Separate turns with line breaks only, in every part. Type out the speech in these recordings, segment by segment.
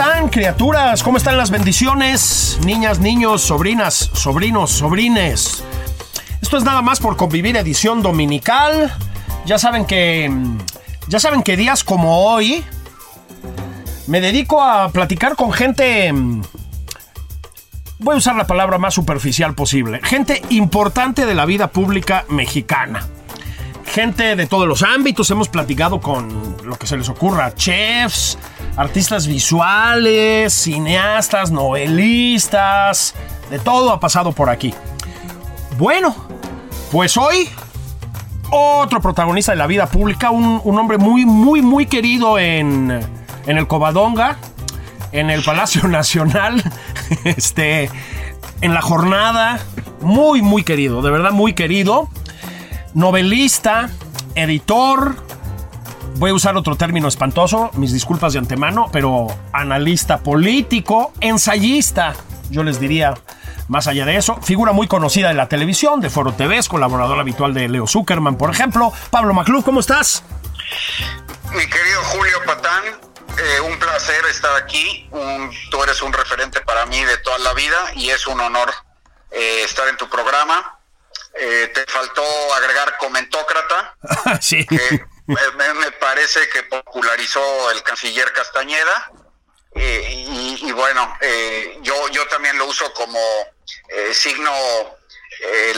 Están, criaturas? ¿Cómo están las bendiciones? Niñas, niños, sobrinas, sobrinos, sobrines. Esto es nada más por convivir edición dominical. Ya saben que. Ya saben que días como hoy. Me dedico a platicar con gente. Voy a usar la palabra más superficial posible. Gente importante de la vida pública mexicana gente de todos los ámbitos. Hemos platicado con lo que se les ocurra, chefs, artistas visuales, cineastas, novelistas, de todo ha pasado por aquí. Bueno, pues hoy otro protagonista de la vida pública, un, un hombre muy, muy, muy querido en, en el Covadonga, en el Palacio Nacional, este, en la jornada, muy, muy querido, de verdad muy querido novelista, editor, voy a usar otro término espantoso, mis disculpas de antemano, pero analista político, ensayista, yo les diría, más allá de eso, figura muy conocida de la televisión, de Foro TV, es colaborador habitual de Leo Zuckerman, por ejemplo. Pablo Maclub, ¿cómo estás?
Mi querido Julio Patán, eh, un placer estar aquí. Un, tú eres un referente para mí de toda la vida y es un honor eh, estar en tu programa. Eh, te faltó agregar comentócrata,
sí.
me, me, parece que popularizó el canciller Castañeda. Eh, y, bueno, eh, yo, yo también lo uso como eh, signo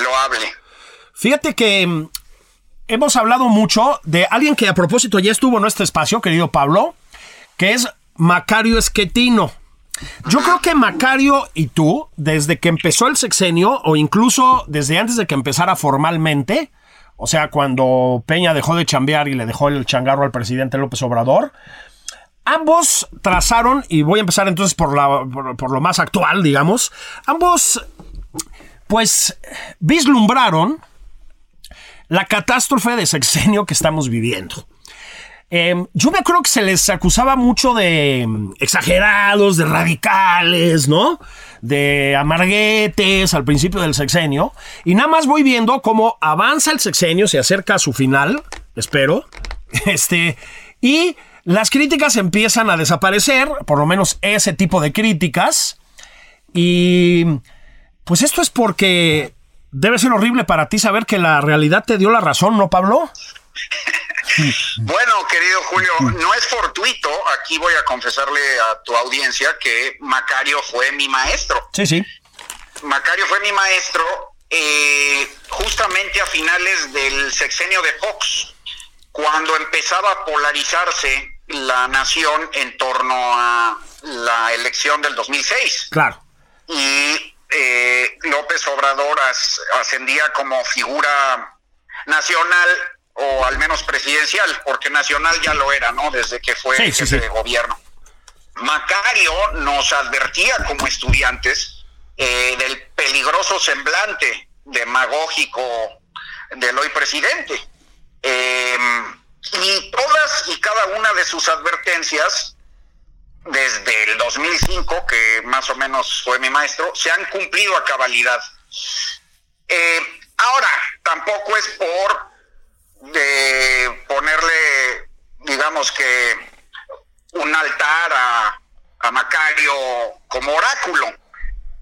loable.
Fíjate que mm, hemos hablado mucho de alguien que a propósito ya estuvo en este espacio, querido Pablo, que es Macario Esquetino. Yo creo que Macario y tú, desde que empezó el sexenio, o incluso desde antes de que empezara formalmente, o sea, cuando Peña dejó de chambear y le dejó el changarro al presidente López Obrador, ambos trazaron, y voy a empezar entonces por, lo más actual, digamos, ambos, pues, vislumbraron la catástrofe de sexenio que estamos viviendo. Eh, yo me acuerdo que se les acusaba mucho de exagerados, de radicales, ¿no? De amarguetes al principio del sexenio. Y nada más voy viendo cómo avanza el sexenio, se acerca a su final, espero. Este, y las críticas empiezan a desaparecer, por lo menos ese tipo de críticas. Y pues esto es porque debe ser horrible para ti saber que la realidad te dio la razón, ¿no, Pablo?
Bueno, querido Julio, no es fortuito, aquí voy a confesarle a tu audiencia que Macario fue mi maestro.
Sí, sí.
Macario fue mi maestro eh, justamente a finales del sexenio de Fox, cuando empezaba a polarizarse la nación en torno a la elección del 2006.
Claro.
Y eh, López Obrador as, ascendía como figura nacional o al menos presidencial, porque nacional ya lo era, ¿no? Desde que fue
Sí,
jefe
sí.
de gobierno. Macario nos advertía como estudiantes eh, del peligroso semblante demagógico del hoy presidente. Em, y todas y cada una de sus advertencias, desde el 2005, que más o menos fue mi maestro, se han cumplido a cabalidad. Eh, ahora, tampoco es por de ponerle, digamos que, un altar a, a Macario como oráculo.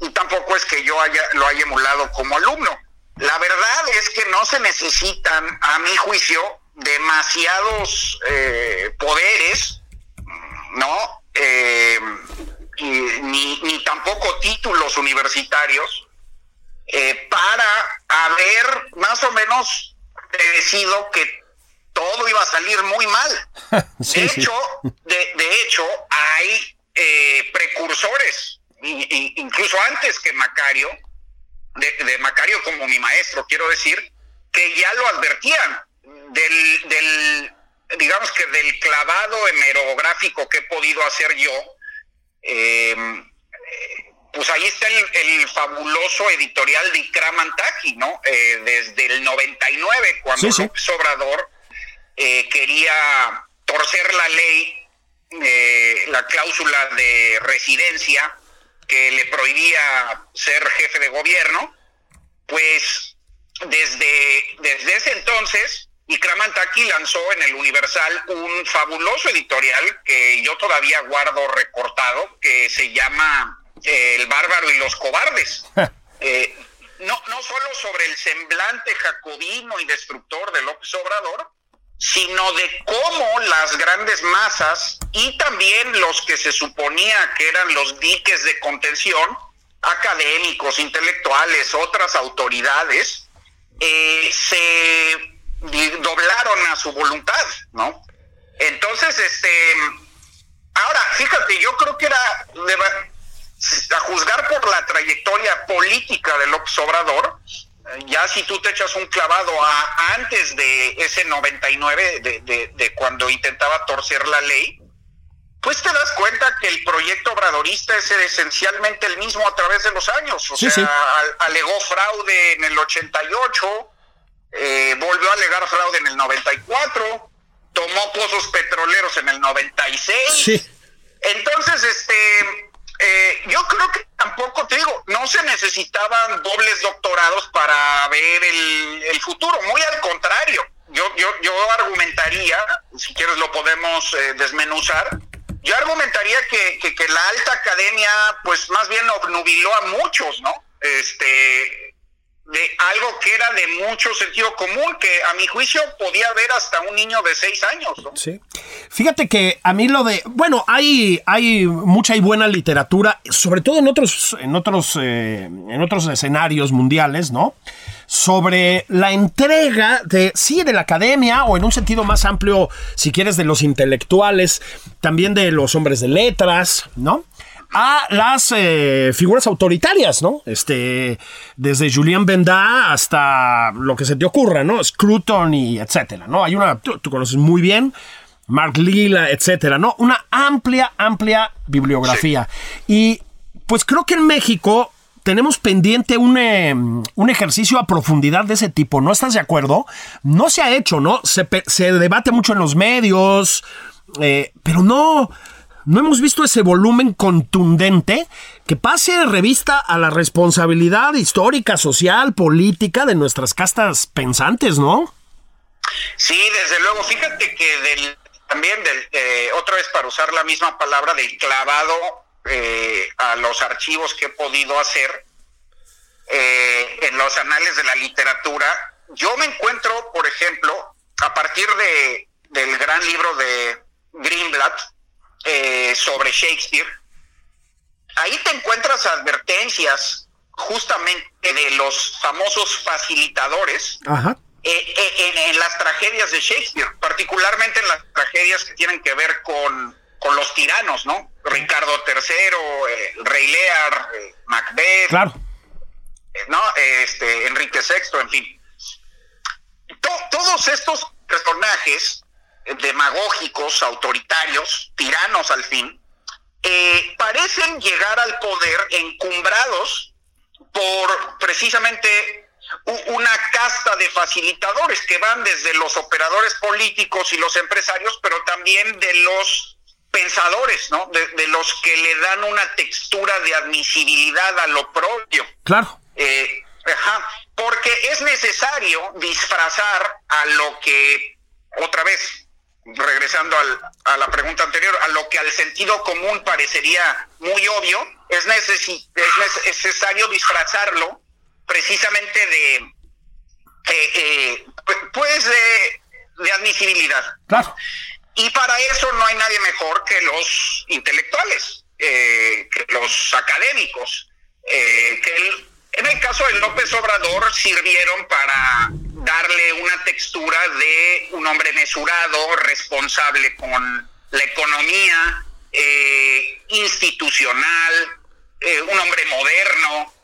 Y tampoco es que yo haya, lo haya emulado como alumno. La verdad es que no se necesitan, a mi juicio, demasiados eh, poderes, ¿no? Eh, ni, ni, tampoco títulos universitarios eh, para haber más o menos decidido que todo iba a salir muy mal. de hecho, de, de, hecho, hay precursores, incluso antes que Macario, de, Macario como mi maestro, quiero decir, que ya lo advertían del, del digamos que del clavado hemerográfico que he podido hacer yo, em, pues ahí está el, fabuloso editorial de Ikram ¿no? Eh, desde el 99, cuando sí, Obrador eh, quería torcer la ley, eh, la cláusula de residencia, que le prohibía ser jefe de gobierno, pues desde, desde ese entonces, Ikramantaki lanzó en el Universal un fabuloso editorial que yo todavía guardo recortado, que se llama eh, El bárbaro y los cobardes. eh, no, no solo sobre el semblante jacobino y destructor de López Obrador, sino de cómo las grandes masas y también los que se suponía que eran los diques de contención, académicos, intelectuales, otras autoridades, eh, se doblaron a su voluntad, ¿no? Entonces, este, ahora, fíjate, yo creo que era, a juzgar por la trayectoria política de López Obrador, ya si tú te echas un clavado a antes de ese 99, de, de, de cuando intentaba torcer la ley, pues te das cuenta que el proyecto obradorista es esencialmente el mismo a través de los años. O sea, alegó fraude en el 88, eh, volvió a alegar fraude en el 94, tomó pozos petroleros en el 96. Sí. Entonces, este, eh, yo creo que tampoco, te digo, no se necesitaban dobles doctorados para ver el, futuro, muy al contrario. Yo, yo, yo argumentaría, si quieres lo podemos eh, desmenuzar, yo argumentaría que, que, que, la alta academia, pues más bien obnubiló a muchos, ¿no? Este, de algo que era de mucho sentido común, que a mi juicio podía ver hasta un niño de seis años. ¿no?
Sí. Fíjate que a mí lo de, bueno, hay, hay mucha y buena literatura, sobre todo en otros, en otros, eh, en otros escenarios mundiales, ¿no? Sobre la entrega de, sí, de la academia, o en un sentido más amplio, si quieres, de los intelectuales, también de los hombres de letras, ¿no? A las eh, figuras autoritarias, ¿no? Este, desde Julien Benda hasta lo que se te ocurra, ¿no? Scruton y etcétera, ¿no? Hay una, tú, conoces muy bien, Mark Lila, etcétera, ¿no? Una amplia, amplia bibliografía. Y pues creo que en México tenemos pendiente un, eh, un, ejercicio a profundidad de ese tipo, ¿no estás de acuerdo? No se ha hecho, ¿no? Se, se debate mucho en los medios, eh, pero no no hemos visto ese volumen contundente que pase revista a la responsabilidad histórica, social, política de nuestras castas pensantes, ¿no?
Sí, desde luego. Fíjate que del, también, del, eh, otra vez para usar la misma palabra, del clavado eh, a los archivos que he podido hacer eh, en los anales de la literatura, yo me encuentro, por ejemplo, a partir de, del gran libro de Greenblatt, eh, sobre Shakespeare, ahí te encuentras advertencias justamente de los famosos facilitores eh, eh, en, las tragedias de Shakespeare, particularmente en las tragedias que tienen que ver con, con los tiranos, ¿no? Ricardo III, Rey Lear, Macbeth,
claro.
¿no? Este, Enrique VI, en fin. todos estos personajes demagógicos, autoritarios, tiranos al fin, eh, parecen llegar al poder encumbrados por, precisamente una casta de facilitadores que van desde los operadores políticos y los empresarios, pero también de los pensadores, ¿no? De, los que le dan una textura de admisibilidad a lo propio.
Claro.
Eh, porque es necesario disfrazar a lo que, otra vez, regresando a la pregunta anterior, a lo que al sentido común parecería muy obvio, es, es necesario disfrazarlo precisamente de, eh, eh, pues de, de admisibilidad.
Claro.
Y para eso no hay nadie mejor que los intelectuales, eh, que los académicos, eh, que en el caso de López Obrador sirvieron para darle una textura de un hombre mesurado, responsable con la economía eh, institucional, un hombre moderno,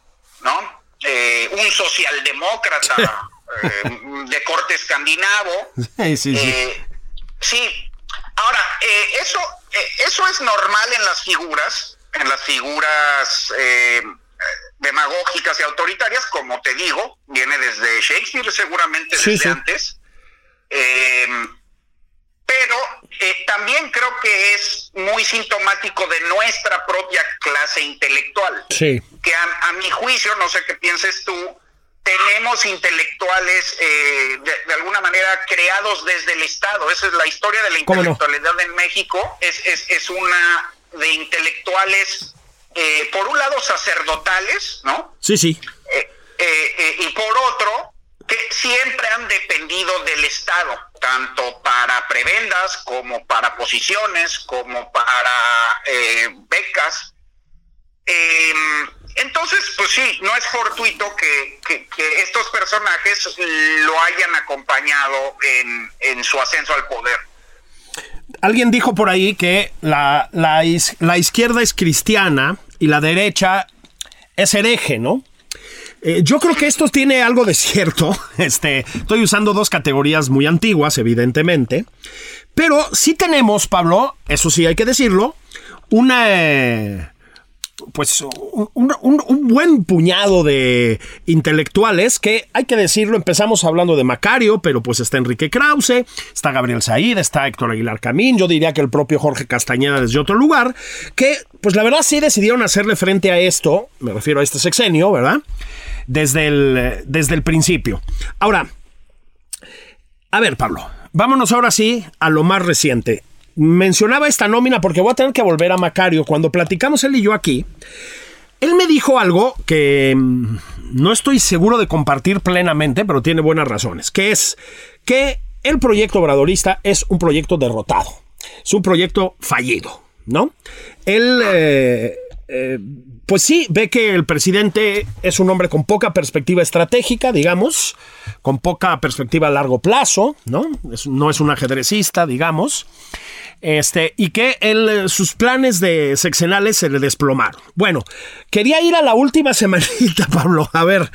¿no? un socialdemócrata de corte escandinavo.
Sí, sí, sí.
sí, Ahora, eh, eso, eh, eso es normal en las figuras, en las figuras eh, demagógicas y autoritarias, como te digo, viene desde Shakespeare seguramente desde antes. pero también creo que es muy sintomático de nuestra propia clase intelectual.
Sí.
Que a mi juicio, no sé qué pienses tú, tenemos intelectuales eh, de, alguna manera creados desde el Estado. Esa es la historia de la intelectualidad en México. Es, es, es, una de intelectuales, eh, por un lado sacerdotales, ¿no?
Sí, sí.
Eh, y por otro, que siempre han dependido del Estado, tanto para prebendas como para posiciones, como para becas. Entonces, pues sí, no es fortuito que, estos personajes lo hayan acompañado en, su ascenso al poder.
Alguien dijo por ahí que la, la, izquierda es cristiana y la derecha es hereje, ¿no? Eh, yo creo que esto tiene algo de cierto. Este, estoy usando dos categorías muy antiguas, evidentemente. Pero sí tenemos, Pablo, eso sí hay que decirlo, una pues un, buen puñado de intelectuales que hay que decirlo, empezamos hablando de Macario, pero pues está Enrique Krause, está Gabriel Said, está Héctor Aguilar Camín, yo diría que el propio Jorge Castañeda desde otro lugar, que pues la verdad sí decidieron hacerle frente a esto, me refiero a este sexenio, ¿verdad? Desde el, desde el principio. Ahora, a ver Pablo, vámonos ahora sí a lo más reciente mencionaba esta nómina porque voy a tener que volver a Macario. Cuando platicamos él y yo aquí, él me dijo algo que mm, no estoy seguro de compartir plenamente, pero tiene buenas razones, que es que el proyecto obradorista es un proyecto derrotado, es un proyecto fallido, ¿no? Él... Eh, eh, pues sí, ve que el presidente es un hombre con poca perspectiva estratégica, digamos, con poca perspectiva a largo plazo, ¿no? no es un ajedrecista, digamos. Este, y que él, sus planes de sexenales se le desplomaron. Bueno, quería ir a la última semanita, Pablo. A ver,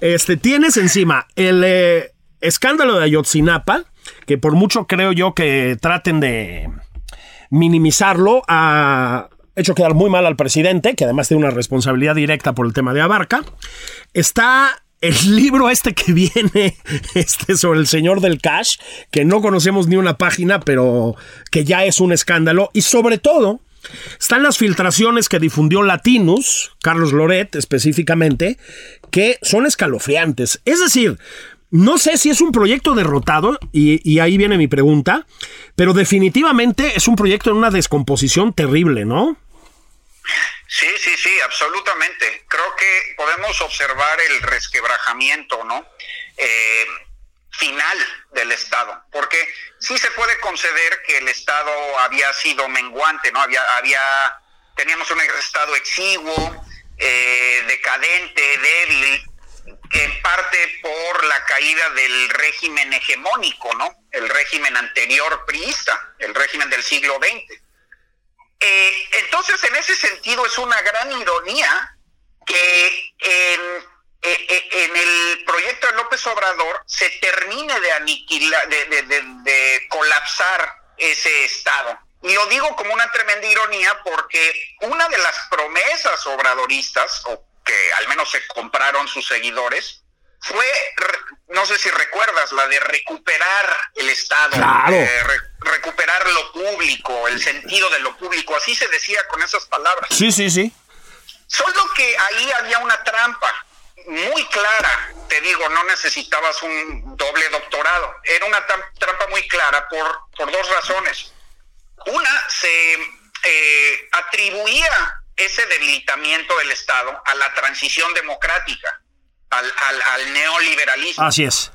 este, tienes encima el eh, escándalo de Ayotzinapa, que por mucho creo yo que traten de minimizarlo, ha hecho quedar muy mal al presidente, que además tiene una responsabilidad directa por el tema de Abarca. Está el libro este que viene este sobre el señor del cash, que no conocemos ni una página, pero que ya es un escándalo, y sobre todo están las filtraciones que difundió Latinus, Carlos Loret específicamente, que son escalofriantes. Es decir, no sé si es un proyecto derrotado, y, y, ahí viene mi pregunta, pero definitivamente es un proyecto en una descomposición terrible, ¿no?
Sí, sí, sí, absolutamente. Creo que podemos observar el resquebrajamiento, ¿no? Eh, final del Estado, porque sí se puede conceder que el Estado había sido menguante, ¿no? Había, había, teníamos un Estado exiguo, eh, decadente, débil, en parte por la caída del régimen hegemónico, ¿no? El régimen anterior priista, el régimen del siglo XX. Eh, entonces, en ese sentido, es una gran ironía que en, eh, eh, en, el proyecto de López Obrador se termine de aniquilar, de, de, colapsar ese Estado. Y lo digo como una tremenda ironía porque una de las promesas obradoristas, o que al menos se compraron sus seguidores, fue, no sé si recuerdas, la de recuperar el Estado, eh, recuperar lo público, el sentido de lo público, así se decía con esas palabras.
Sí, sí, sí.
Solo que ahí había una trampa muy clara, te digo, no necesitabas un doble doctorado, era una trampa muy clara por, por dos razones. Una, se eh, atribuía ese debilitamiento del Estado a la transición democrática al, neoliberalismo.
Así es.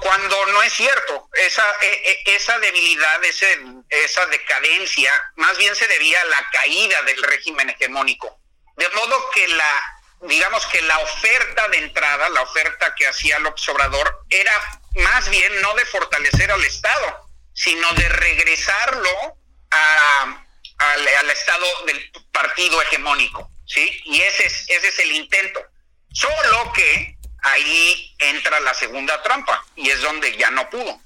cuando no es cierto, esa, e, e, esa debilidad, ese, esa decadencia, más bien se debía a la caída del régimen hegemónico. De modo que la, digamos que la oferta de entrada, la oferta que hacía López Obrador, era más bien no de fortalecer al Estado, sino de regresarlo a, al, al, Estado del partido hegemónico. ¿sí? Y ese es, ese es el intento. Solo que ahí entra la segunda trampa y es donde ya no pudo.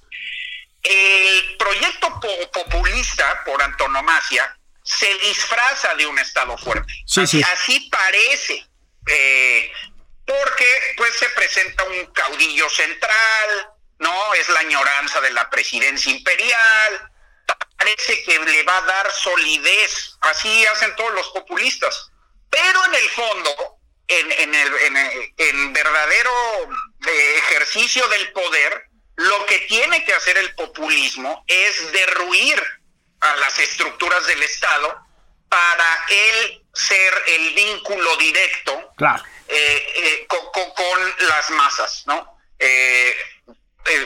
El proyecto populista por antonomasia se disfraza de un Estado fuerte. así, parece, eh, porque pues se presenta un caudillo central, ¿no? Es la añoranza de la presidencia imperial, parece que le va a dar solidez, así hacen todos los populistas. Pero en el fondo, en, el, en, verdadero eh, ejercicio del poder, lo que tiene que hacer el populismo es derruir a las estructuras del Estado para él ser el vínculo directo
claro.
Eh, eh, con, las masas, ¿no?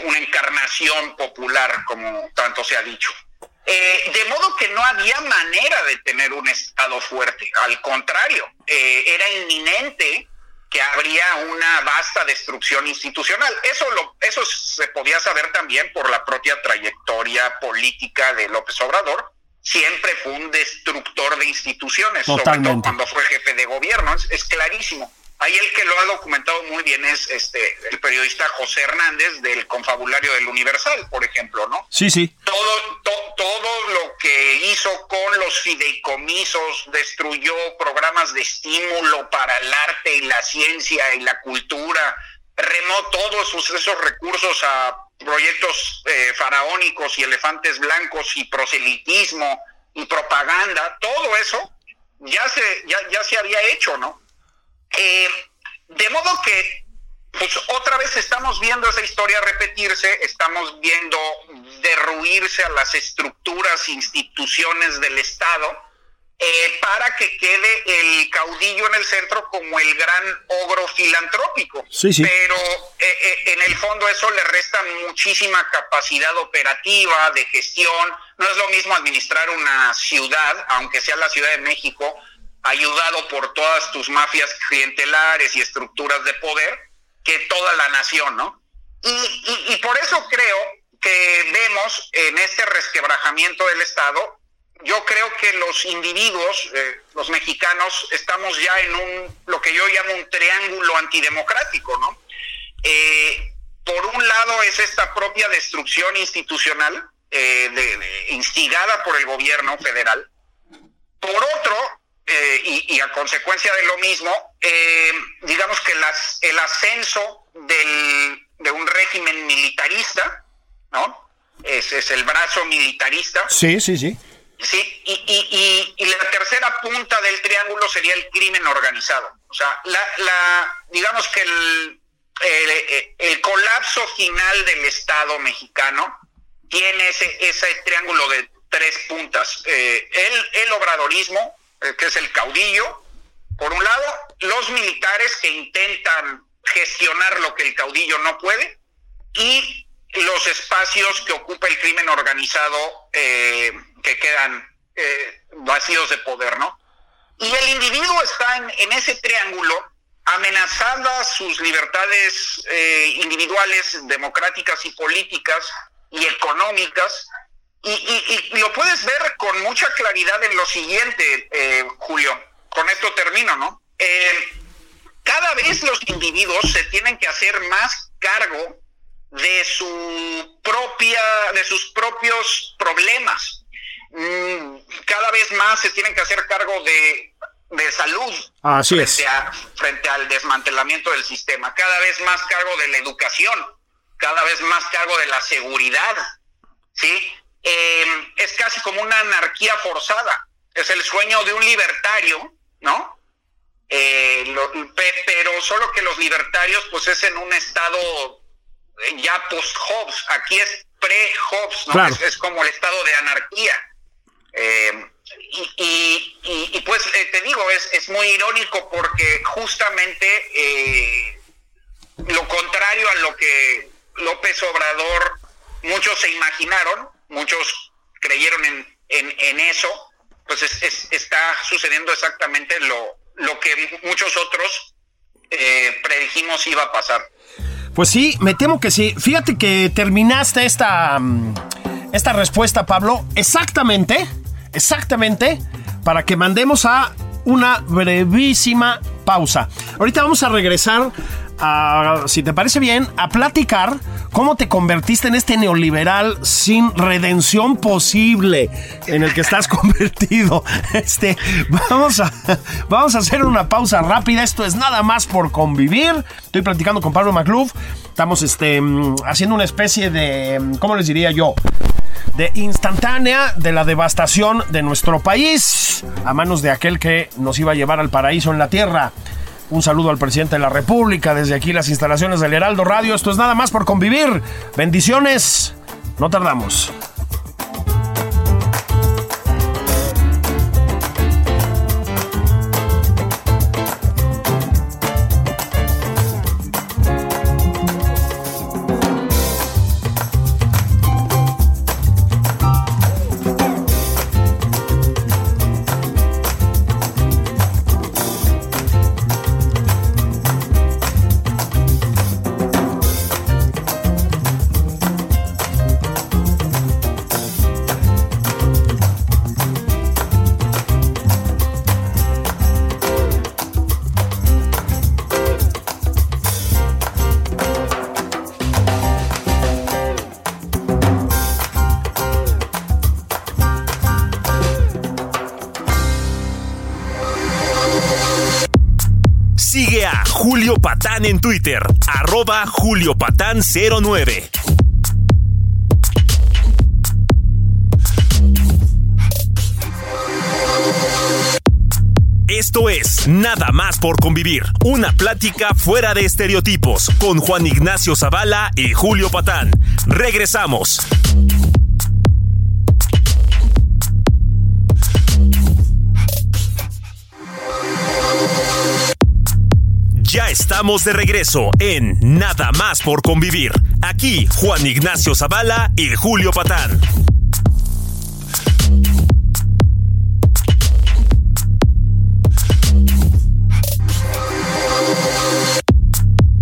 una encarnación popular, como tanto se ha dicho. Eh, de modo que no había manera de tener un Estado fuerte, al contrario, eh, era inminente que habría una vasta destrucción institucional. Eso, lo, eso se podía saber también por la propia trayectoria política de López Obrador. Siempre fue un destructor de instituciones, sobre todo cuando fue jefe de gobierno, es clarísimo. Ahí el que lo ha documentado muy bien es este el periodista José Hernández del Confabulario del Universal, por ejemplo, ¿no?
Sí, sí.
Todo, todo lo que hizo con los fideicomisos, destruyó programas de estímulo para el arte y la ciencia y la cultura, remó todos esos recursos a proyectos eh, faraónicos y elefantes blancos y proselitismo y propaganda, todo eso ya se, ya, ya se había hecho, ¿no? Eh, de modo que, pues otra vez estamos viendo esa historia repetirse, estamos viendo derruirse a las estructuras, instituciones del Estado, eh, para que quede el caudillo en el centro como el gran ogro filantrópico. Pero eh, en el fondo eso le resta muchísima capacidad operativa, de gestión. No es lo mismo administrar una ciudad, aunque sea la Ciudad de México, ayudado por todas tus mafias clientelares y estructuras de poder, que toda la nación, ¿no? Y, por eso creo que vemos en este resquebrajamiento del Estado, yo creo que los individuos, eh, los mexicanos, estamos ya en un, lo que yo llamo un triángulo antidemocrático, ¿no? Eh, por un lado es esta propia destrucción institucional eh, instigada por el gobierno federal. Por otro, eh, y, a consecuencia de lo mismo, eh, digamos que las, el ascenso del, de un régimen militarista, ¿no? Ese es el brazo militarista.
Sí, sí, sí.
Sí, y, y, la tercera punta del triángulo sería el crimen organizado. O sea, la, la digamos que el, el, el colapso final del Estado mexicano tiene ese, ese triángulo de tres puntas. Eh, el, el obradorismo, que es el caudillo, por un lado, los militares que intentan gestionar lo que el caudillo no puede, y los espacios que ocupa el crimen organizado eh, que quedan eh, vacíos de poder, ¿no? Y el individuo está en, ese triángulo, amenazadas sus libertades individuales, democráticas y políticas y económicas, y, lo puedes ver con mucha claridad en lo siguiente, eh, Julio. Con esto termino, ¿no? Eh, cada vez los individuos se tienen que hacer más cargo de su propia, de sus propios problemas. Mm, cada vez más se tienen que hacer cargo de, de salud
Así
frente,
es.
a- frente al desmantelamiento del sistema. Cada vez más cargo de la educación, cada vez más cargo de la seguridad. ¿sí? Eh, es casi como una anarquía forzada. Es el sueño de un libertario, ¿no? Eh, lo- pero solo que los libertarios, pues es en un estado eh, ya post-Hobbes. Aquí es pre-Hobbes, ¿no?
Claro.
Es, es como el estado de anarquía. Eh, y, y- y- y, pues eh, te digo, es, es muy irónico porque justamente eh, lo contrario a lo que López Obrador, muchos se imaginaron, muchos creyeron en, en, eso, pues es- es- está sucediendo exactamente lo, lo que muchos otros eh, predijimos iba a pasar.
Pues sí, me temo que sí. Fíjate que terminaste esta, mm, esta respuesta, Pablo, exactamente, exactamente, para que mandemos a una brevísima pausa. Ahorita vamos a regresar a, si te parece bien, a platicar cómo te convertiste en este neoliberal sin redención posible en el que estás convertido. Este, vamos a, vamos a hacer una pausa rápida. Esto es nada más por convivir. Estoy platicando con Pablo Macluf. Estamos este, mm, haciendo una especie de, mm, ¿cómo les diría yo? de instantánea de la devastación de nuestro país a manos de aquel que nos iba a llevar al paraíso en la tierra. Un saludo al presidente de la República desde aquí las instalaciones del Heraldo Radio. Esto es nada más por convivir. Bendiciones. No tardamos.
Arroba Julio Patán 09. Esto es Nada más por convivir, una plática fuera de estereotipos con Juan Ignacio Zavala y Julio Patán. Regresamos. Estamos de regreso en Nada más por convivir. Aquí Juan Ignacio Zavala y Julio Patán.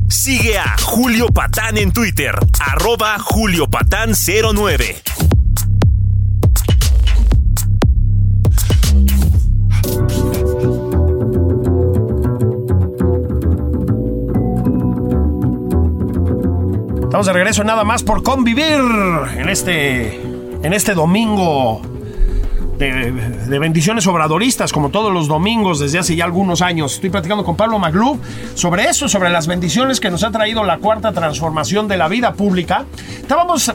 Sigue a Julio Patán en Twitter, arroba Julio Patán 09.
Estamos de regreso nada más por convivir en este, en este domingo de, bendiciones obradoristas, como todos los domingos desde hace ya algunos años. Estoy platicando con Pablo Maglú sobre eso, sobre las bendiciones que nos ha traído la cuarta transformación de la vida pública. Estábamos.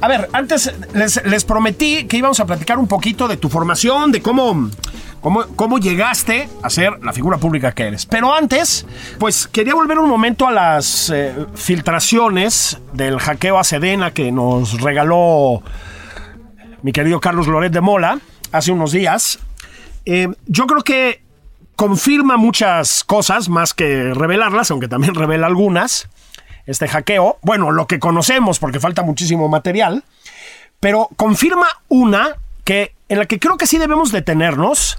A ver, antes les, les prometí que íbamos a platicar un poquito de tu formación, de cómo, cómo, cómo llegaste a ser la figura pública que eres. Pero antes, pues quería volver un momento a las eh, filtraciones del hackeo a Sedena que nos regaló mi querido Carlos Loret de Mola hace unos días. Eh, yo creo que confirma muchas cosas, más que revelarlas, aunque también revela algunas. Este hackeo, bueno, lo que conocemos, porque falta muchísimo material, pero confirma una que en la que creo que sí debemos detenernos.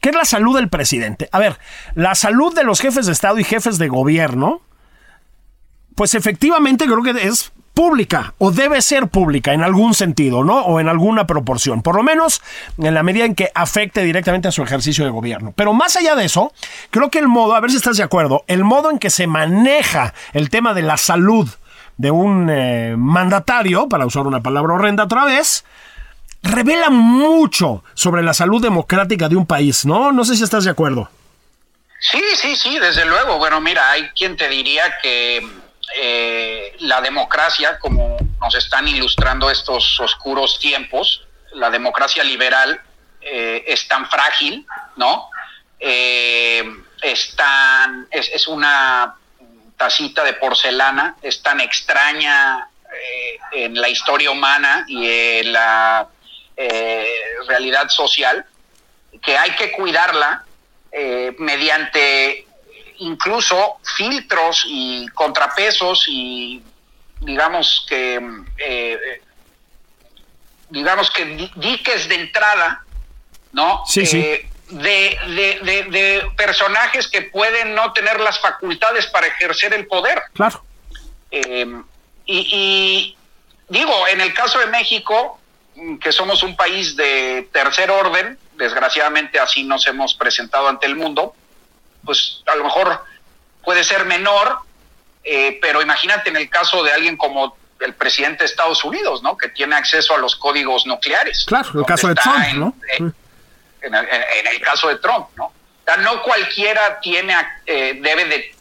¿Qué es la salud del presidente? A ver, la salud de los jefes de Estado y jefes de gobierno, pues efectivamente creo que es pública o debe ser pública en algún sentido, ¿no? O en alguna proporción, por lo menos en la medida en que afecte directamente a su ejercicio de gobierno. Pero más allá de eso, creo que el modo, a ver si estás de acuerdo, el modo en que se maneja el tema de la salud de un eh, mandatario, para usar una palabra horrenda otra vez, revela mucho sobre la salud democrática de un país, ¿no? No sé si estás de acuerdo.
Sí, sí, sí, desde luego. Bueno, mira, hay quien te diría que eh, la democracia, como nos están ilustrando estos oscuros tiempos, la democracia liberal eh, es tan frágil, ¿no? Eh, es, tan, es, una tacita de porcelana, es tan extraña en la historia humana y en la realidad social que hay que cuidarla mediante incluso filtros y contrapesos y digamos que eh, digamos que diques de entrada, ¿no?
Sí, sí.
Eh, de, de, personajes que pueden no tener las facultades para ejercer el poder.
Claro.
Eh, y, digo, en el caso de México, que somos un país de tercer orden, desgraciadamente así nos hemos presentado ante el mundo, pues a lo mejor puede ser menor, eh, pero imagínate en el caso de alguien como el presidente de Estados Unidos, ¿no? Que tiene acceso a los códigos nucleares.
Claro, el caso de Trump, ¿no?
En, el, caso de Trump, ¿no? O sea, no cualquiera tiene, eh, debe de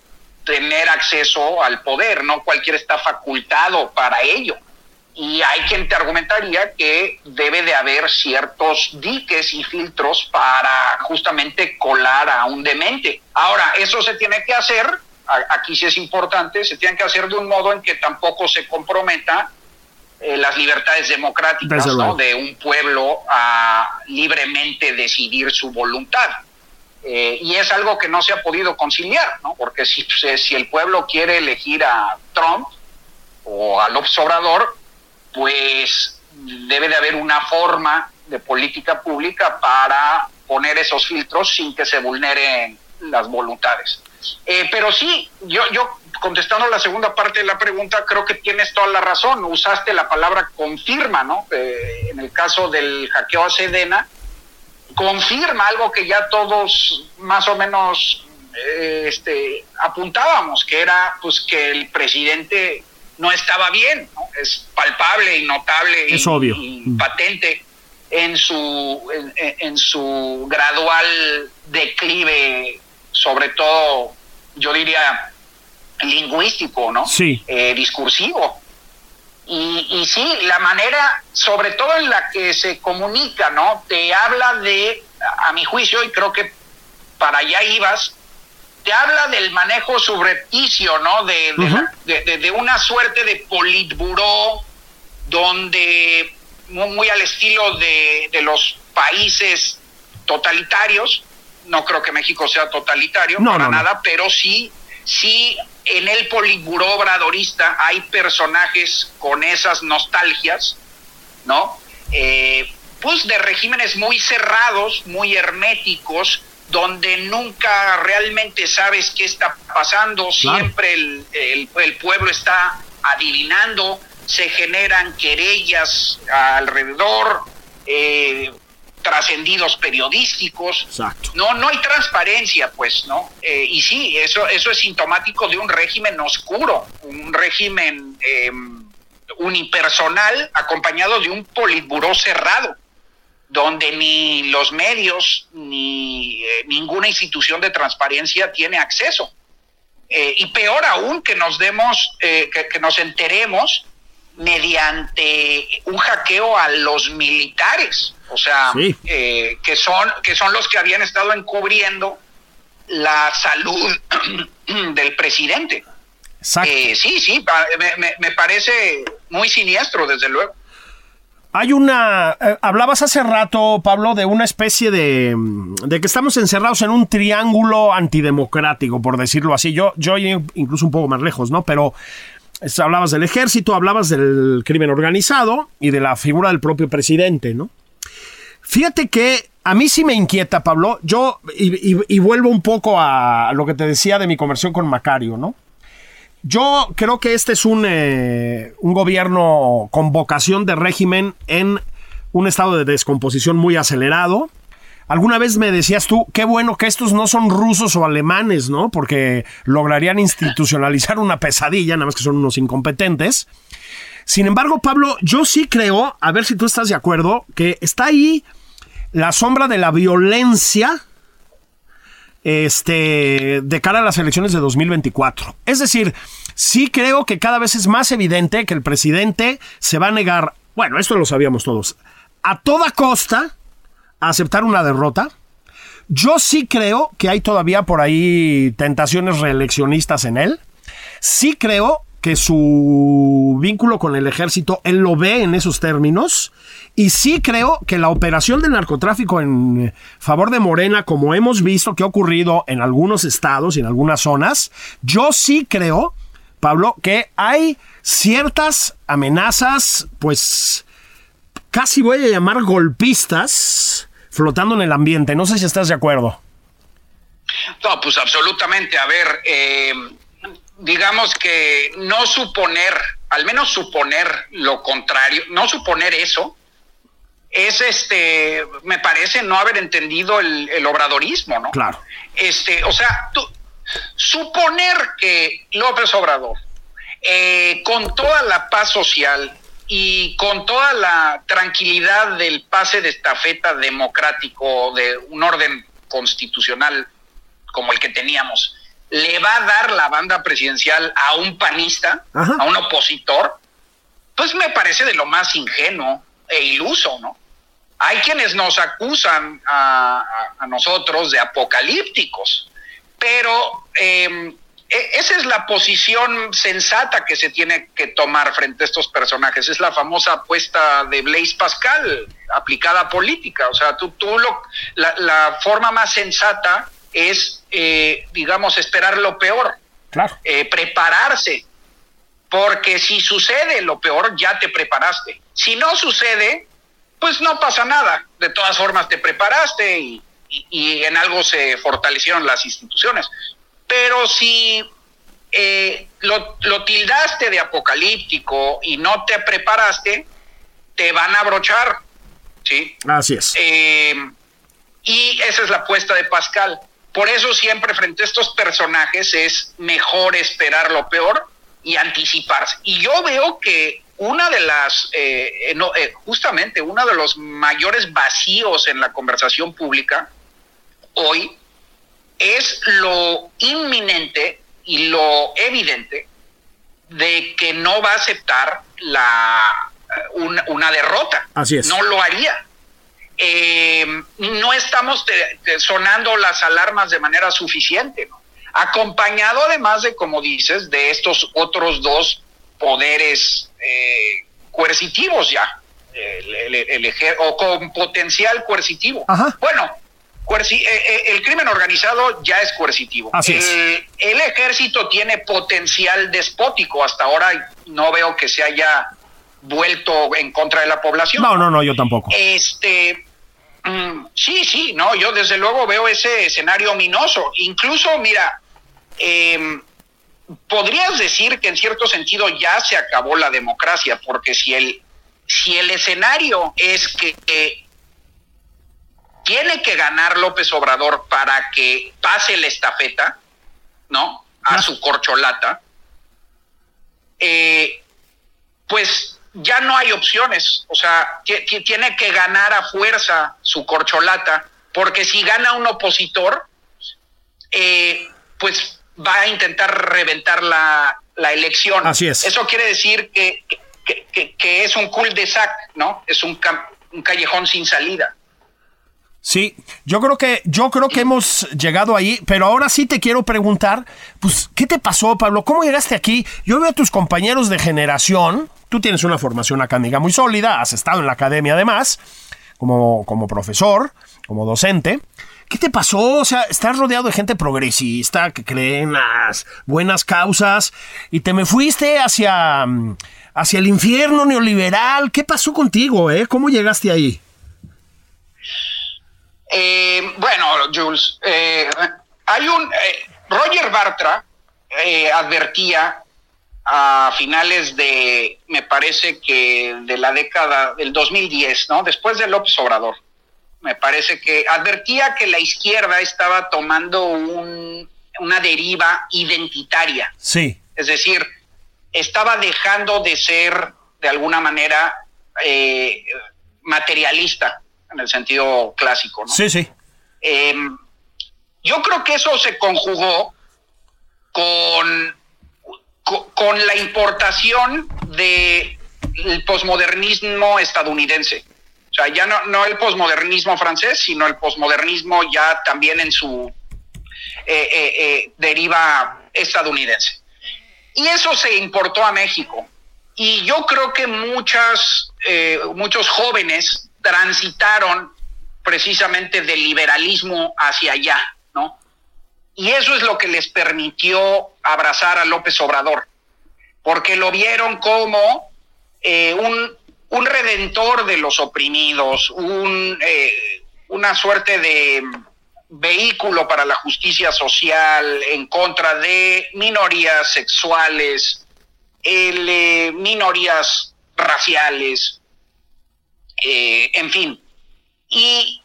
tener acceso al poder, no cualquiera está facultado para ello y hay quien te argumentaría que debe de haber ciertos diques y filtros para justamente colar a un demente. Ahora, eso se tiene que hacer, aquí sí es importante, se tiene que hacer de un modo en que tampoco se comprometa eh, las libertades democráticas de un pueblo a libremente decidir su voluntad. Eh, y es algo que no se ha podido conciliar, ¿no? porque si, si el pueblo quiere elegir a Trump o al Obrador, pues debe de haber una forma de política pública para poner esos filtros sin que se vulneren las voluntades. Eh, pero sí, yo, yo contestando la segunda parte de la pregunta, creo que tienes toda la razón. Usaste la palabra confirma, ¿no? Eh, en el caso del hackeo a Sedena, confirma algo que ya todos más o menos eh, este, apuntábamos, que era pues que el presidente no estaba bien, es palpable y notable
y,
obvio. patente en su, en, su gradual declive, sobre todo, yo diría, lingüístico, ¿no?
Sí.
Eh, discursivo. Y, y sí, la manera, sobre todo en la que se comunica, ¿no? Te habla de, a mi juicio, y creo que para allá ibas, te habla del manejo subrepticio, ¿no? De, de, una suerte de politburó donde, muy, al estilo de, los países totalitarios, no creo que México sea totalitario, para nada, pero sí, sí en el politburó obradorista hay personajes con esas nostalgias, ¿no? Eh, pues de regímenes muy cerrados, muy herméticos, donde nunca realmente sabes qué está pasando, siempre el, el, pueblo está adivinando, se generan querellas alrededor, eh, trascendidos periodísticos. No, no hay transparencia, pues, ¿no? Eh, y sí, eso, eso es sintomático de un régimen oscuro, un régimen em, unipersonal acompañado de un politburó cerrado donde ni los medios ni eh, ninguna institución de transparencia tiene acceso. Eh, y peor aún que nos demos, eh, que, nos enteremos mediante un hackeo a los militares, o sea, que son que son los que habían estado encubriendo la salud del presidente. sí, sí, me, me parece muy siniestro, desde luego.
Hay una. Eh, hablabas hace rato, Pablo, de una especie de. de que estamos encerrados en un triángulo antidemocrático, por decirlo así. Yo, yo incluso un poco más lejos, ¿no? Pero hablabas del ejército, hablabas del crimen organizado y de la figura del propio presidente, ¿no? Fíjate que a mí sí me inquieta, Pablo. Yo, y, vuelvo un poco a lo que te decía de mi conversión con Macario, ¿no? Yo creo que este es un, eh, un gobierno con vocación de régimen en un estado de descomposición muy acelerado. Alguna vez me decías tú, qué bueno que estos no son rusos o alemanes, ¿no? Porque lograrían institucionalizar una pesadilla, nada más que son unos incompetentes. Sin embargo, Pablo, yo sí creo, a ver si tú estás de acuerdo, que está ahí la sombra de la violencia este, de cara a las elecciones de 2024. Es decir, sí creo que cada vez es más evidente que el presidente se va a negar, bueno, esto lo sabíamos todos, a toda costa a aceptar una derrota. Yo sí creo que hay todavía por ahí tentaciones reeleccionistas en él. Sí creo que su vínculo con el ejército, él lo ve en esos términos. Y sí creo que la operación del narcotráfico en favor de Morena, como hemos visto que ha ocurrido en algunos estados y en algunas zonas, yo sí creo, Pablo, que hay ciertas amenazas, pues casi voy a llamar golpistas, flotando en el ambiente. No sé si estás de acuerdo.
No, pues absolutamente. A ver, eh, digamos que no suponer, al menos suponer lo contrario, no suponer eso, es este, me parece no haber entendido el, obradorismo, ¿no?
Claro.
Este, o sea, tú, suponer que López Obrador, eh, con toda la paz social y con toda la tranquilidad del pase de estafeta democrático de un orden constitucional como el que teníamos, le va a dar la banda presidencial a un panista, a un opositor, pues me parece de lo más ingenuo e iluso, ¿no? Hay quienes nos acusan a, nosotros de apocalípticos, pero em, e, esa es la posición sensata que se tiene que tomar frente a estos personajes. Es la famosa apuesta de Blaise Pascal aplicada a política. O sea, tú, tú lo, la, la forma más sensata es, eh, digamos, esperar lo peor.
Claro.
Eh, prepararse. Porque si sucede lo peor, ya te preparaste. Si no sucede, pues no pasa nada. De todas formas, te preparaste y, en algo se fortalecieron las instituciones. Pero si eh, lo, lo, tildaste de apocalíptico y no te preparaste, te van a abrochar. ¿sí?
Así es.
y esa es la apuesta de Pascal. Por eso siempre frente a estos personajes es mejor esperar lo peor y anticiparse. Y yo veo que una de las, eh, no, eh, justamente uno de los mayores vacíos en la conversación pública hoy es lo inminente y lo evidente de que no va a aceptar la, una, una derrota.
Así es.
No lo haría eh, no estamos sonando las alarmas de manera suficiente, acompañado además de, como dices, de estos otros dos poderes eh, coercitivos ya, el, o con potencial coercitivo. Bueno, eh, el crimen organizado ya es coercitivo. el ejército tiene potencial despótico. Hasta ahora no veo que se haya vuelto en contra de la población.
No, no, no, yo tampoco.
Este, Mm, sí, sí, no, yo desde luego veo ese escenario ominoso. Incluso, mira, em, podrías decir que en cierto sentido ya se acabó la democracia, porque si el, si el escenario es que, tiene que ganar López Obrador para que pase la estafeta, ¿no? A su corcholata, eh, pues ya no hay opciones. O sea, tiene que ganar a fuerza su corcholata, porque si gana un opositor, eh, pues va a intentar reventar la, elección.
Así es.
Eso quiere decir que, que, es un cul de sac, ¿no? Es un, un callejón sin salida.
Sí, yo creo que yo creo que hemos llegado ahí, pero ahora sí te quiero preguntar, pues ¿qué te pasó, Pablo? ¿Cómo llegaste aquí? Yo veo a tus compañeros de generación, tú tienes una formación académica muy sólida, has estado en la academia además, como, como profesor, como docente. ¿Qué te pasó? O sea, estás rodeado de gente progresista que cree en las buenas causas y te me fuiste hacia, hacia el infierno neoliberal. ¿Qué pasó contigo, eh? ¿Cómo llegaste ahí?
Eh, bueno, Jules, eh, hay un... Eh, Roger Bartra advertía a finales de, me parece que de la década del 2010, ¿no? Después de López Obrador, me parece que advertía que la izquierda estaba tomando una deriva identitaria.
Sí.
Es decir, estaba dejando de ser de alguna manera eh, materialista en el sentido clásico. ¿no?
Sí, sí.
Em, yo creo que eso se conjugó con, con, la importación del posmodernismo estadounidense. O sea, ya no, no el posmodernismo francés, sino el posmodernismo ya también en su eh, eh, deriva estadounidense. Y eso se importó a México. Y yo creo que muchas, eh, muchos jóvenes transitaron precisamente del liberalismo hacia allá, ¿no? Y eso es lo que les permitió abrazar a López Obrador, porque lo vieron como eh, un, un, redentor de los oprimidos, un, eh, una suerte de vehículo para la justicia social en contra de minorías sexuales, minorías raciales, eh, en fin. Y,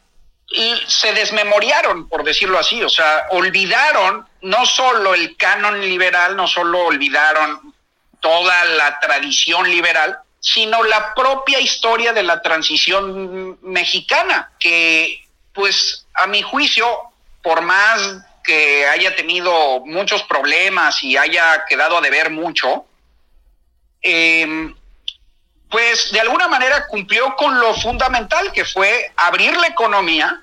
se desmemoriaron, por decirlo así, o sea, olvidaron no solo el canon liberal, no solo olvidaron toda la tradición liberal, sino la propia historia de la transición mexicana, que pues a mi juicio, por más que haya tenido muchos problemas y haya quedado a deber mucho, eh, pues de alguna manera cumplió con lo fundamental que fue abrir la economía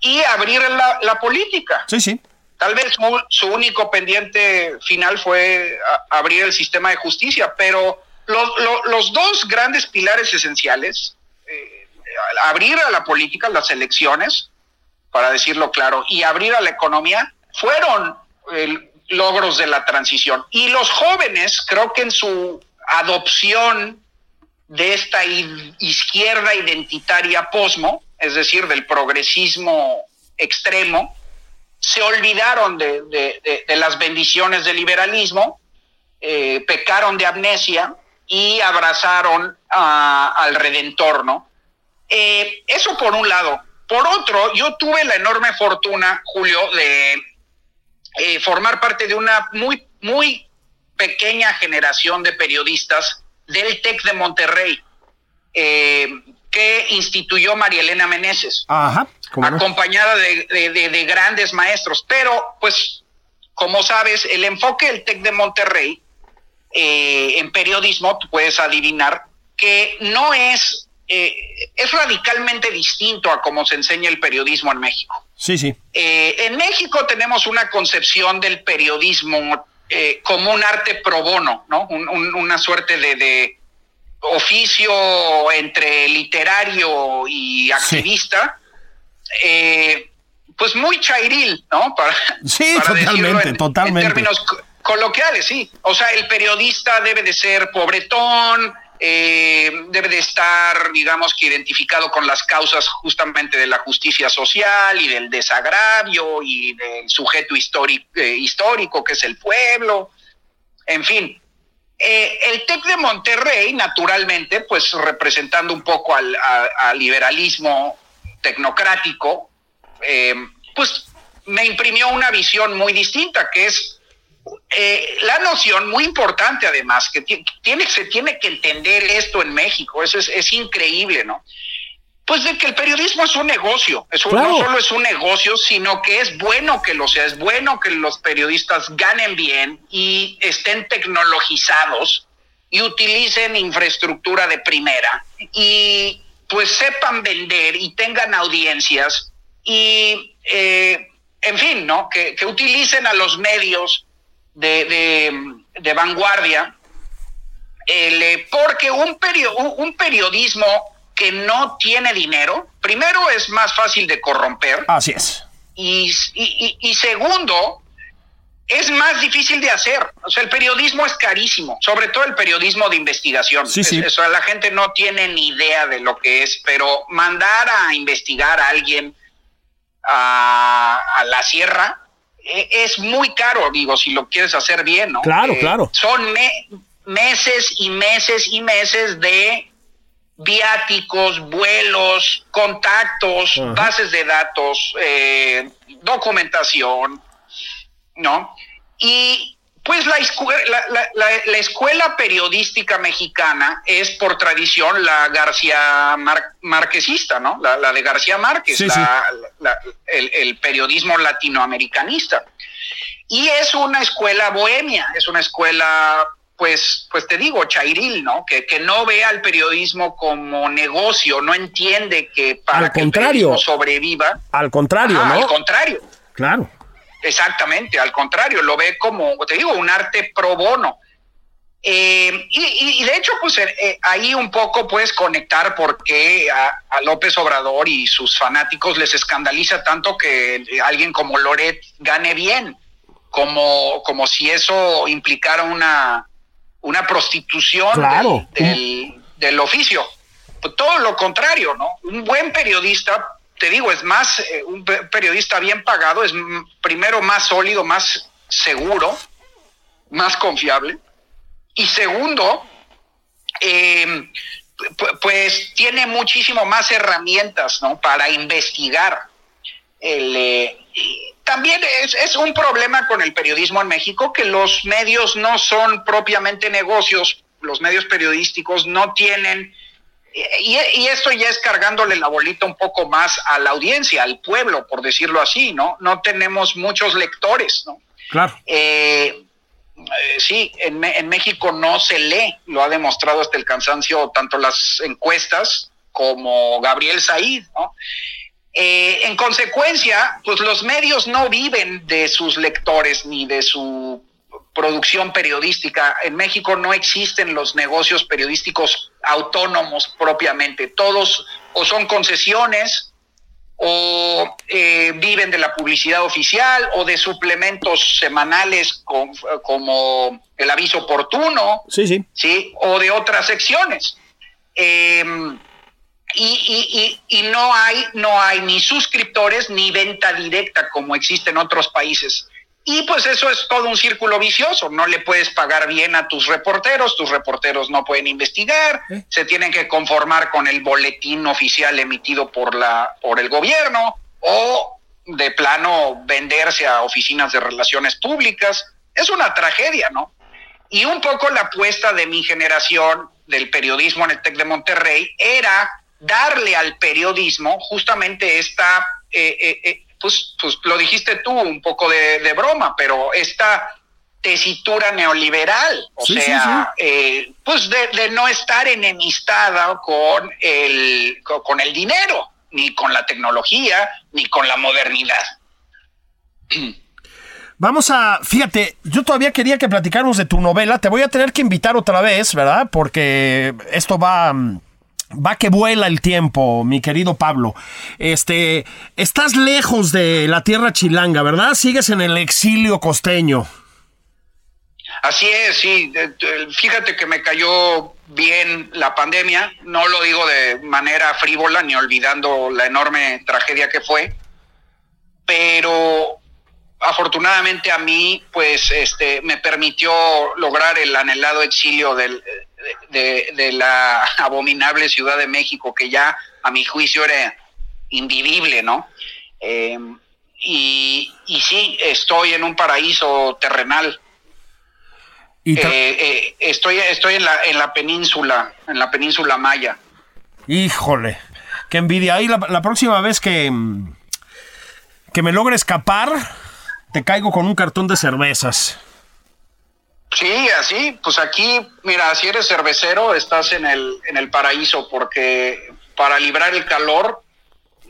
y abrir la, la política.
Sí, sí.
Tal vez su, su único pendiente final fue a, abrir el sistema de justicia, pero los, los, dos grandes pilares esenciales, eh, abrir a la política, las elecciones, para decirlo claro, y abrir a la economía, fueron logros de la transición. Y los jóvenes, creo que en su adopción de esta izquierda identitaria posmo, es decir, del progresismo extremo, se olvidaron de, de las bendiciones del liberalismo, eh, pecaron de amnesia y abrazaron a, al Redentor, ¿no? Eh, eso por un lado. Por otro, yo tuve la enorme fortuna, Julio, de eh, formar parte de una muy, muy pequeña generación de periodistas del TEC de Monterrey, eh, que instituyó María Elena Meneses,
Ajá,
acompañada no? de, de, de, grandes maestros. Pero, pues, como sabes, el enfoque del TEC de Monterrey eh, en periodismo, tú puedes adivinar que no es, eh, es radicalmente distinto a cómo se enseña el periodismo en México.
Sí, sí.
Eh, en México tenemos una concepción del periodismo eh, como un arte pro bono, ¿no? Un, un, una suerte de, de, oficio entre literario y activista, sí. eh, pues muy chairil, ¿no?
Para, sí, para totalmente,
en,
totalmente.
En términos coloquiales, sí. O sea, el periodista debe de ser pobretón, eh, debe de estar, digamos que identificado con las causas justamente de la justicia social y del desagravio y del sujeto histórico, eh, histórico que es el pueblo, en fin. Eh, el TEC de Monterrey, naturalmente, pues representando un poco al, al liberalismo tecnocrático, pues me imprimió una visión muy distinta, que es eh, la noción muy importante además, que tiene, se tiene que entender esto en México, eso es, es increíble, ¿no? Pues de que el periodismo es un negocio, claro. no solo es un negocio, sino que es bueno que lo sea, es bueno que los periodistas ganen bien y estén tecnologizados y utilicen infraestructura de primera y pues sepan vender y tengan audiencias y eh, en fin, ¿no? Que, que utilicen a los medios de, de, de vanguardia, eh, porque un, perio, un, periodismo que no tiene dinero, primero es más fácil de corromper.
Así es.
Y, y, y, segundo, es más difícil de hacer. O sea, el periodismo es carísimo, sobre todo el periodismo de investigación.
Sí, sí.
O sea, la gente no tiene ni idea de lo que es, pero mandar a investigar a alguien a, a la sierra, es muy caro, digo, si lo quieres hacer bien, ¿no?
Claro,
Eh,
claro.
Son me- meses y meses y meses de viáticos, vuelos, contactos,
Ajá.
bases de datos, eh, documentación, ¿no? Y pues la, la, la- la- la escuela periodística mexicana es por tradición la García Mar- Marquesista, ¿no? La, de García Márquez,
Sí, sí.
el, el periodismo latinoamericanista. Y es una escuela bohemia, es una escuela, pues, pues te digo, chairil, ¿no? Que, que no ve al periodismo como negocio, no entiende que para
Al
que
contrario.
el periodismo sobreviva,
Al contrario,
Ah,
¿no?
al contrario,
Claro.
Exactamente, al contrario, lo ve como, te digo, un arte pro bono. Eh, y, de hecho, pues eh, eh, ahí un poco puedes conectar porque a, a López Obrador y sus fanáticos les escandaliza tanto que alguien como Loret gane bien, como, como si eso implicara una, una prostitución
Claro.
del, del- del oficio. Pues todo lo contrario, ¿no? Un buen periodista, te digo, es más, eh, un pe- periodista bien pagado es primero más sólido, más seguro, más confiable. Y segundo, eh, pu- pues tiene muchísimo más herramientas, ¿no? Para investigar. El, eh, también es un problema con el periodismo en México que los medios no son propiamente negocios, los medios periodísticos no tienen, y, y esto ya es cargándole la bolita un poco más a la audiencia, al pueblo, por decirlo así, ¿no? No tenemos muchos lectores, ¿no?
Claro.
Eh, eh, sí, en México no se lee, lo ha demostrado hasta el cansancio tanto las encuestas como Gabriel Said, ¿no? Eh, en consecuencia, pues los medios no viven de sus lectores ni de su producción periodística. En México no existen los negocios periodísticos autónomos propiamente. Todos o son concesiones o eh, viven de la publicidad oficial o de suplementos semanales con- como el aviso oportuno,
Sí, sí.
¿sí? O de otras secciones. Eh, y, y- y- y no hay, no hay ni suscriptores ni venta directa como existe en otros países. Y pues eso es todo un círculo vicioso. No le puedes pagar bien a tus reporteros, tus reporteros no pueden investigar,
¿Eh?
se tienen que conformar con el boletín oficial emitido por la, por el gobierno, o de plano venderse a oficinas de relaciones públicas. Es una tragedia, ¿no? Y un poco la apuesta de mi generación del periodismo en el TEC de Monterrey era darle al periodismo justamente esta, eh, eh, eh, pues, pues lo dijiste tú un poco de, de broma, pero esta tesitura neoliberal, o
Sí, sí,
sea, eh, pues de, de no estar enemistada con el, co- con el dinero, ni con la tecnología, ni con la modernidad.
Vamos a, fíjate, yo todavía quería que platicáramos de tu novela. Te voy a tener que invitar otra vez, ¿verdad? Porque esto va, mm, va que vuela el tiempo, mi querido Pablo. Este, estás lejos de la tierra chilanga, ¿verdad? Sigues en el exilio costeño.
Así es, sí. Fíjate que me cayó bien la pandemia. No lo digo de manera frívola ni olvidando la enorme tragedia que fue. Pero afortunadamente a mí, pues, este, me permitió lograr el anhelado exilio del- de, de- la abominable Ciudad de México, que ya a mi juicio era invivible, ¿no? Eh, y, y sí, estoy en un paraíso terrenal.
Y
Eh, eh, estoy estoy en la en la península en la península maya
Híjole, qué envidia. Ahí la, la próxima vez que, mm, que me logre escapar, te caigo con un cartón de cervezas.
Sí así pues aquí mira si eres cervecero estás en el en el paraíso porque para librar el calor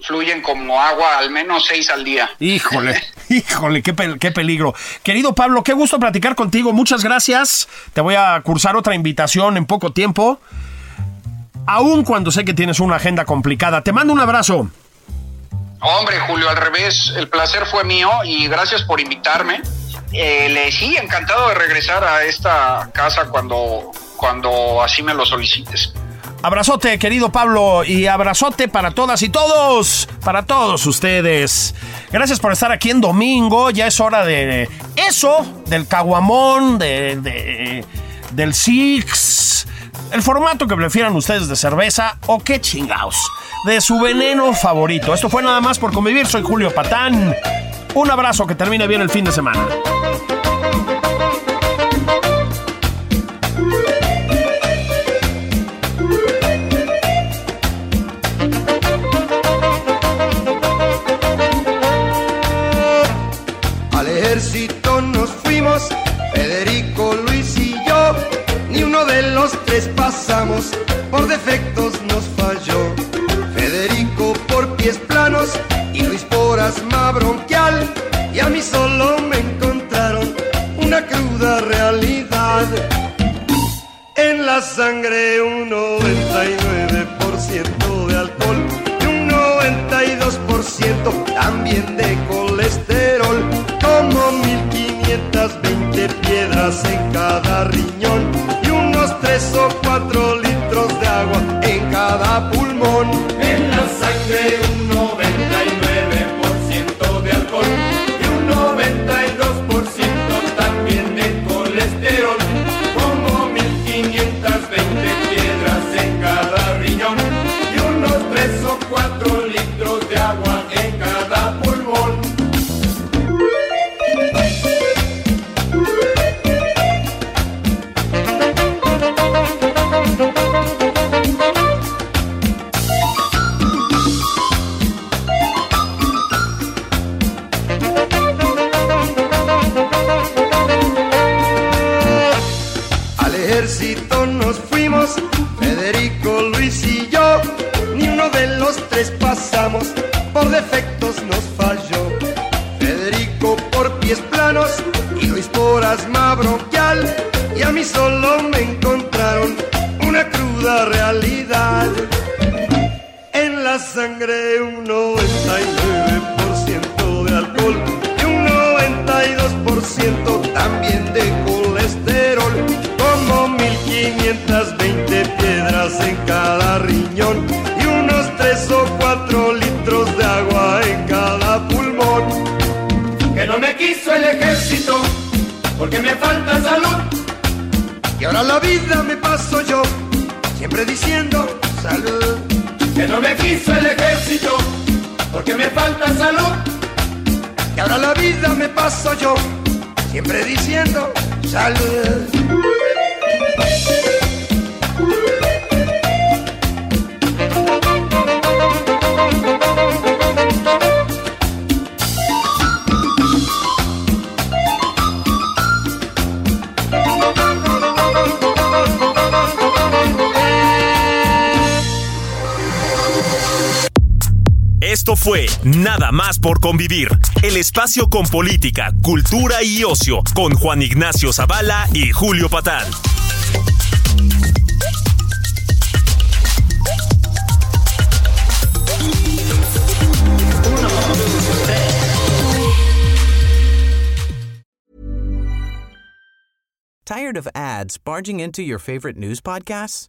fluyen como agua al menos seis al día
Híjole, híjole, qué, pel- qué peligro. Querido Pablo, qué gusto platicar contigo. Muchas gracias. Te voy a cursar otra invitación en poco tiempo. Aun cuando sé que tienes una agenda complicada. Te mando un abrazo.
Hombre, Julio, al revés, el placer fue mío y gracias por invitarme. Eh, le sí, encantado de regresar a esta casa cuando, cuando así me lo solicites.
Abrazote, querido Pablo, y abrazote para todas y todos, para todos ustedes. Gracias por estar aquí en domingo. Ya es hora de eso, del caguamón, de, del Six, el formato que prefieran ustedes de cerveza o qué chingaos, de su veneno favorito. Esto fue nada más por convivir. Soy Julio Patán. Un abrazo, que termine bien el fin de semana.
pasamos, por defectos nos falló. Federico por pies planos y Luis por asma bronquial. Y a mí solo me encontraron una cruda realidad. En la sangre un 99% de alcohol y un 92% también de colesterol.
Quiso el ejército porque me falta salud.
Y ahora la vida me paso yo, siempre diciendo salud.
Que no me quiso el ejército porque me falta salud.
Y ahora la vida me paso yo, siempre diciendo salud.
Esto fue Nada más por convivir, el espacio con política, cultura y ocio, con Juan Ignacio Zavala y Julio Patán.
Tired of ads barging into your favorite news podcasts?